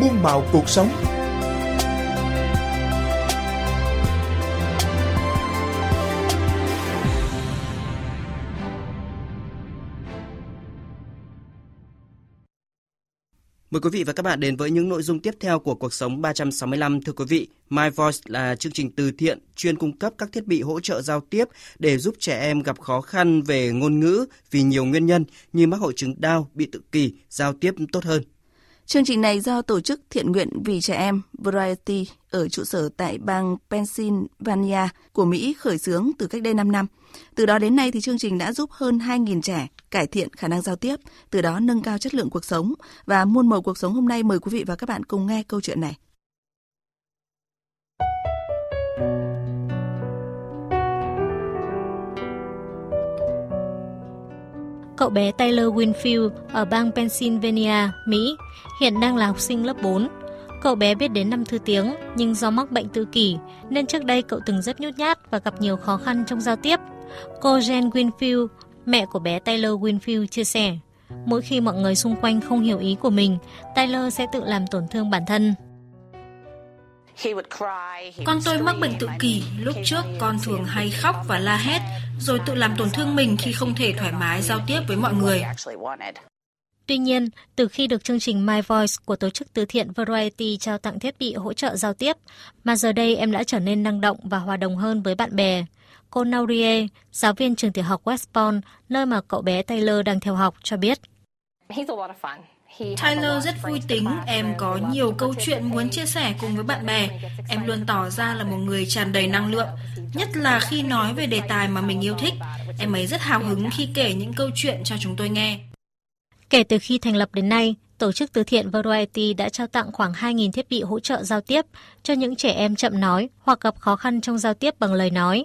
muôn màu cuộc sống. Mời quý vị và các bạn đến với những nội dung tiếp theo của cuộc sống 365. Thưa quý vị, My Voice là chương trình từ thiện chuyên cung cấp các thiết bị hỗ trợ giao tiếp để giúp trẻ em gặp khó khăn về ngôn ngữ vì nhiều nguyên nhân như mắc hội chứng đau, bị tự kỷ, giao tiếp tốt hơn. Chương trình này do tổ chức thiện nguyện vì trẻ em Variety ở trụ sở tại bang Pennsylvania của Mỹ khởi xướng từ cách đây 5 năm. Từ đó đến nay thì chương trình đã giúp hơn 2.000 trẻ cải thiện khả năng giao tiếp, từ đó nâng cao chất lượng cuộc sống. Và muôn màu cuộc sống hôm nay mời quý vị và các bạn cùng nghe câu chuyện này. Cậu bé Taylor Winfield ở bang Pennsylvania, Mỹ, hiện đang là học sinh lớp 4. Cậu bé biết đến năm thứ tiếng, nhưng do mắc bệnh tự kỷ, nên trước đây cậu từng rất nhút nhát và gặp nhiều khó khăn trong giao tiếp. Cô Jen Winfield, mẹ của bé Taylor Winfield chia sẻ, mỗi khi mọi người xung quanh không hiểu ý của mình, Taylor sẽ tự làm tổn thương bản thân. Con tôi mắc bệnh tự kỷ, lúc trước con thường hay khóc và la hét, rồi tự làm tổn thương mình khi không thể thoải mái giao tiếp với mọi người. Tuy nhiên, từ khi được chương trình My Voice của tổ chức từ thiện Variety trao tặng thiết bị hỗ trợ giao tiếp, mà giờ đây em đã trở nên năng động và hòa đồng hơn với bạn bè. Cô Naurie, giáo viên trường tiểu học West Palm, nơi mà cậu bé Taylor đang theo học, cho biết. Tyler rất vui tính, em có nhiều câu chuyện muốn chia sẻ cùng với bạn bè. Em luôn tỏ ra là một người tràn đầy năng lượng, nhất là khi nói về đề tài mà mình yêu thích. Em ấy rất hào hứng khi kể những câu chuyện cho chúng tôi nghe. Kể từ khi thành lập đến nay, tổ chức từ thiện Variety đã trao tặng khoảng 2.000 thiết bị hỗ trợ giao tiếp cho những trẻ em chậm nói hoặc gặp khó khăn trong giao tiếp bằng lời nói.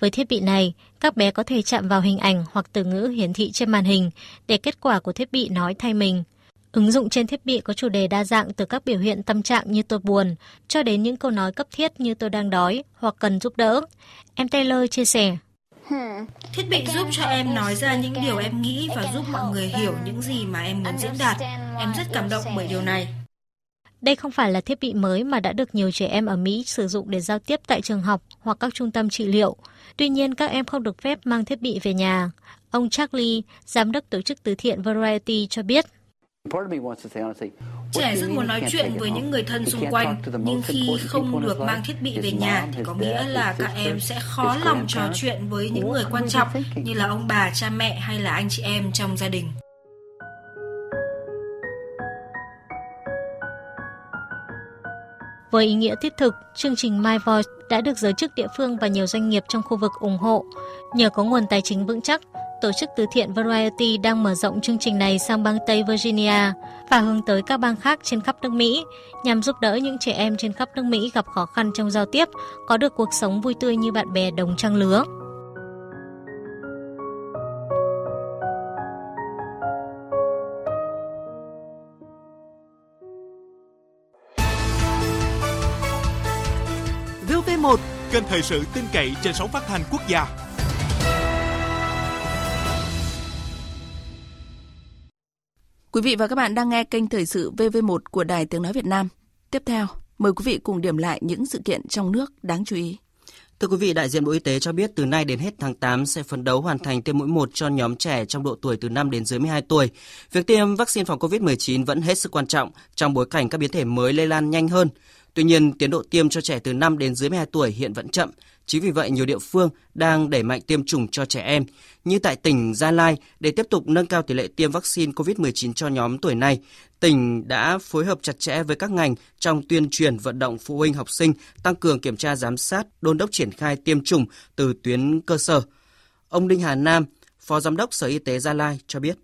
Với thiết bị này, các bé có thể chạm vào hình ảnh hoặc từ ngữ hiển thị trên màn hình để kết quả của thiết bị nói thay mình. Ứng dụng trên thiết bị có chủ đề đa dạng từ các biểu hiện tâm trạng như tôi buồn cho đến những câu nói cấp thiết như tôi đang đói hoặc cần giúp đỡ. Em Taylor chia sẻ. Thiết bị giúp cho em nói ra những điều em nghĩ và giúp mọi người hiểu những gì mà em muốn diễn đạt. Em rất cảm động bởi điều này. Đây không phải là thiết bị mới mà đã được nhiều trẻ em ở Mỹ sử dụng để giao tiếp tại trường học hoặc các trung tâm trị liệu. Tuy nhiên, các em không được phép mang thiết bị về nhà. Ông Charlie, giám đốc tổ chức từ thiện Variety cho biết. Trẻ rất muốn nói chuyện với những người thân xung quanh, nhưng khi không được mang thiết bị về nhà thì có nghĩa là các em sẽ khó lòng trò chuyện với những người quan trọng như là ông bà, cha mẹ hay là anh chị em trong gia đình. Với ý nghĩa thiết thực, chương trình My Voice đã được giới chức địa phương và nhiều doanh nghiệp trong khu vực ủng hộ. Nhờ có nguồn tài chính vững chắc, tổ chức từ thiện Variety đang mở rộng chương trình này sang bang Tây Virginia và hướng tới các bang khác trên khắp nước Mỹ nhằm giúp đỡ những trẻ em trên khắp nước Mỹ gặp khó khăn trong giao tiếp, có được cuộc sống vui tươi như bạn bè đồng trang lứa. VV1 kênh thời sự tin cậy trên sóng phát thanh quốc gia. Quý vị và các bạn đang nghe kênh thời sự VV1 của Đài Tiếng Nói Việt Nam. Tiếp theo, mời quý vị cùng điểm lại những sự kiện trong nước đáng chú ý. Thưa quý vị, đại diện Bộ Y tế cho biết từ nay đến hết tháng 8 sẽ phấn đấu hoàn thành tiêm mũi 1 cho nhóm trẻ trong độ tuổi từ 5 đến dưới 12 tuổi. Việc tiêm vaccine phòng COVID-19 vẫn hết sức quan trọng trong bối cảnh các biến thể mới lây lan nhanh hơn. Tuy nhiên, tiến độ tiêm cho trẻ từ 5 đến dưới 12 tuổi hiện vẫn chậm. Chính vì vậy, nhiều địa phương đang đẩy mạnh tiêm chủng cho trẻ em. Như tại tỉnh Gia Lai, để tiếp tục nâng cao tỷ lệ tiêm vaccine COVID-19 cho nhóm tuổi này, tỉnh đã phối hợp chặt chẽ với các ngành trong tuyên truyền vận động phụ huynh học sinh tăng cường kiểm tra giám sát, đôn đốc triển khai tiêm chủng từ tuyến cơ sở. Ông Đinh Hà Nam, Phó Giám đốc Sở Y tế Gia Lai cho biết.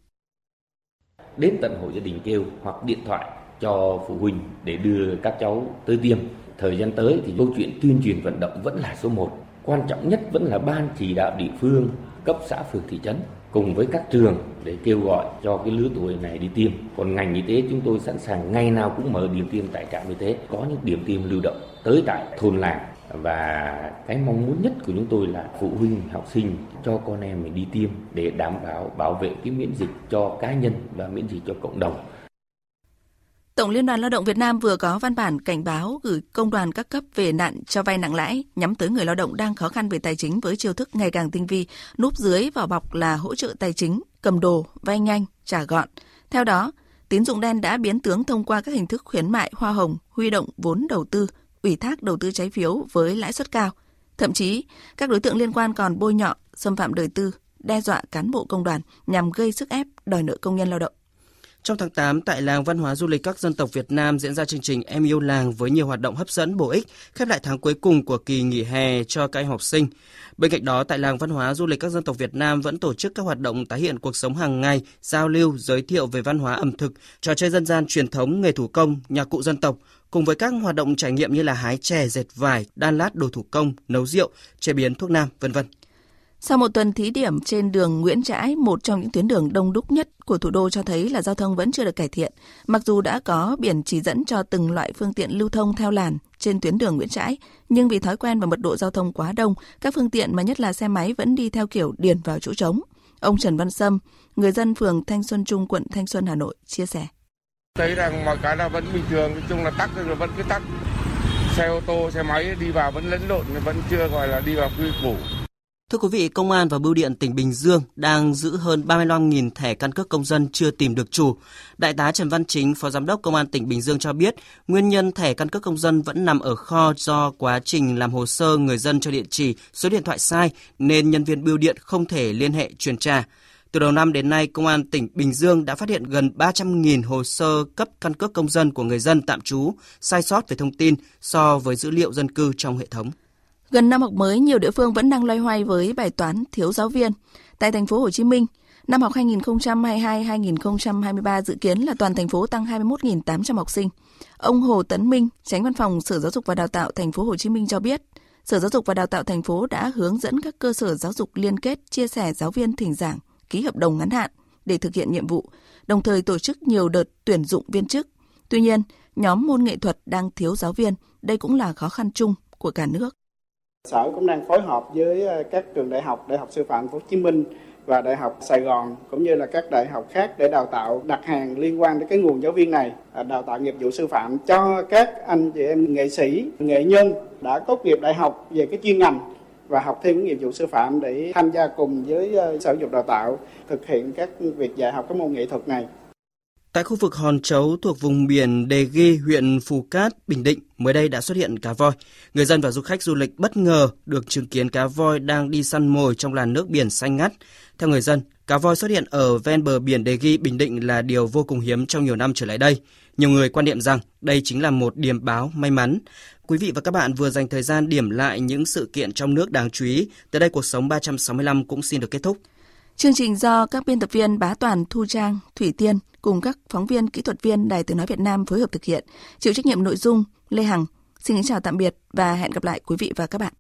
Đến tận hộ gia đình kêu hoặc điện thoại cho phụ huynh để đưa các cháu tới tiêm. Thời gian tới thì câu chuyện tuyên truyền vận động vẫn là số 1. Quan trọng nhất vẫn là ban chỉ đạo địa phương, cấp xã phường thị trấn cùng với các trường để kêu gọi cho cái lứa tuổi này đi tiêm. Còn ngành y tế chúng tôi sẵn sàng ngày nào cũng mở điểm tiêm tại trạm y tế, có những điểm tiêm lưu động tới tại thôn làng và cái mong muốn nhất của chúng tôi là phụ huynh học sinh cho con em mình đi tiêm để đảm bảo bảo vệ cái miễn dịch cho cá nhân và miễn dịch cho cộng đồng Tổng Liên đoàn Lao động Việt Nam vừa có văn bản cảnh báo gửi công đoàn các cấp về nạn cho vay nặng lãi nhắm tới người lao động đang khó khăn về tài chính với chiêu thức ngày càng tinh vi, núp dưới vỏ bọc là hỗ trợ tài chính, cầm đồ, vay nhanh, trả gọn. Theo đó, tín dụng đen đã biến tướng thông qua các hình thức khuyến mại hoa hồng, huy động vốn đầu tư, ủy thác đầu tư trái phiếu với lãi suất cao. Thậm chí, các đối tượng liên quan còn bôi nhọ, xâm phạm đời tư, đe dọa cán bộ công đoàn nhằm gây sức ép đòi nợ công nhân lao động. Trong tháng 8, tại làng văn hóa du lịch các dân tộc Việt Nam diễn ra chương trình Em yêu làng với nhiều hoạt động hấp dẫn bổ ích, khép lại tháng cuối cùng của kỳ nghỉ hè cho các em học sinh. Bên cạnh đó, tại làng văn hóa du lịch các dân tộc Việt Nam vẫn tổ chức các hoạt động tái hiện cuộc sống hàng ngày, giao lưu, giới thiệu về văn hóa ẩm thực, trò chơi dân gian truyền thống, nghề thủ công, nhạc cụ dân tộc, cùng với các hoạt động trải nghiệm như là hái chè, dệt vải, đan lát đồ thủ công, nấu rượu, chế biến thuốc nam, vân vân. Sau một tuần thí điểm trên đường Nguyễn Trãi, một trong những tuyến đường đông đúc nhất của thủ đô cho thấy là giao thông vẫn chưa được cải thiện. Mặc dù đã có biển chỉ dẫn cho từng loại phương tiện lưu thông theo làn trên tuyến đường Nguyễn Trãi, nhưng vì thói quen và mật độ giao thông quá đông, các phương tiện mà nhất là xe máy vẫn đi theo kiểu điền vào chỗ trống. Ông Trần Văn Sâm, người dân phường Thanh Xuân Trung, quận Thanh Xuân, Hà Nội, chia sẻ. Thấy rằng mọi cái là vẫn bình thường, nói chung là tắc thì vẫn cứ tắc. Xe ô tô, xe máy đi vào vẫn lẫn lộn, vẫn chưa gọi là đi vào quy củ. Thưa quý vị, Công an và Bưu điện tỉnh Bình Dương đang giữ hơn 35.000 thẻ căn cước công dân chưa tìm được chủ. Đại tá Trần Văn Chính, Phó Giám đốc Công an tỉnh Bình Dương cho biết, nguyên nhân thẻ căn cước công dân vẫn nằm ở kho do quá trình làm hồ sơ người dân cho địa chỉ, số điện thoại sai nên nhân viên bưu điện không thể liên hệ truyền trả. Từ đầu năm đến nay, Công an tỉnh Bình Dương đã phát hiện gần 300.000 hồ sơ cấp căn cước công dân của người dân tạm trú, sai sót về thông tin so với dữ liệu dân cư trong hệ thống. Gần năm học mới, nhiều địa phương vẫn đang loay hoay với bài toán thiếu giáo viên. Tại thành phố Hồ Chí Minh, năm học 2022-2023 dự kiến là toàn thành phố tăng 21.800 học sinh. Ông Hồ Tấn Minh, Tránh Văn phòng Sở Giáo dục và Đào tạo thành phố Hồ Chí Minh cho biết, Sở Giáo dục và Đào tạo thành phố đã hướng dẫn các cơ sở giáo dục liên kết chia sẻ giáo viên thỉnh giảng, ký hợp đồng ngắn hạn để thực hiện nhiệm vụ, đồng thời tổ chức nhiều đợt tuyển dụng viên chức. Tuy nhiên, nhóm môn nghệ thuật đang thiếu giáo viên, đây cũng là khó khăn chung của cả nước. Sở cũng đang phối hợp với ờ, các trường đại học, Đại học Sư phạm Hồ Chí Minh và Đại học Sài Gòn cũng như là các đại học khác để đào tạo đặt hàng liên quan đến cái nguồn giáo viên này, à, đào tạo nghiệp vụ sư phạm cho các anh chị em nghệ sĩ, nghệ nhân đã tốt nghiệp đại học về cái chuyên ngành và học thêm nghiệp vụ sư phạm để tham gia cùng với ờ, Sở dục Đào tạo thực hiện các việc dạy học các môn nghệ thuật này. Tại khu vực Hòn Chấu thuộc vùng biển Đề Ghi, huyện Phù Cát, Bình Định, mới đây đã xuất hiện cá voi. Người dân và du khách du lịch bất ngờ được chứng kiến cá voi đang đi săn mồi trong làn nước biển xanh ngắt. Theo người dân, cá voi xuất hiện ở ven bờ biển Đề Ghi, Bình Định là điều vô cùng hiếm trong nhiều năm trở lại đây. Nhiều người quan niệm rằng đây chính là một điểm báo may mắn. Quý vị và các bạn vừa dành thời gian điểm lại những sự kiện trong nước đáng chú ý. Tới đây cuộc sống 365 cũng xin được kết thúc. Chương trình do các biên tập viên Bá Toàn, Thu Trang, Thủy Tiên cùng các phóng viên kỹ thuật viên Đài Tiếng Nói Việt Nam phối hợp thực hiện. Chịu trách nhiệm nội dung Lê Hằng. Xin kính chào tạm biệt và hẹn gặp lại quý vị và các bạn.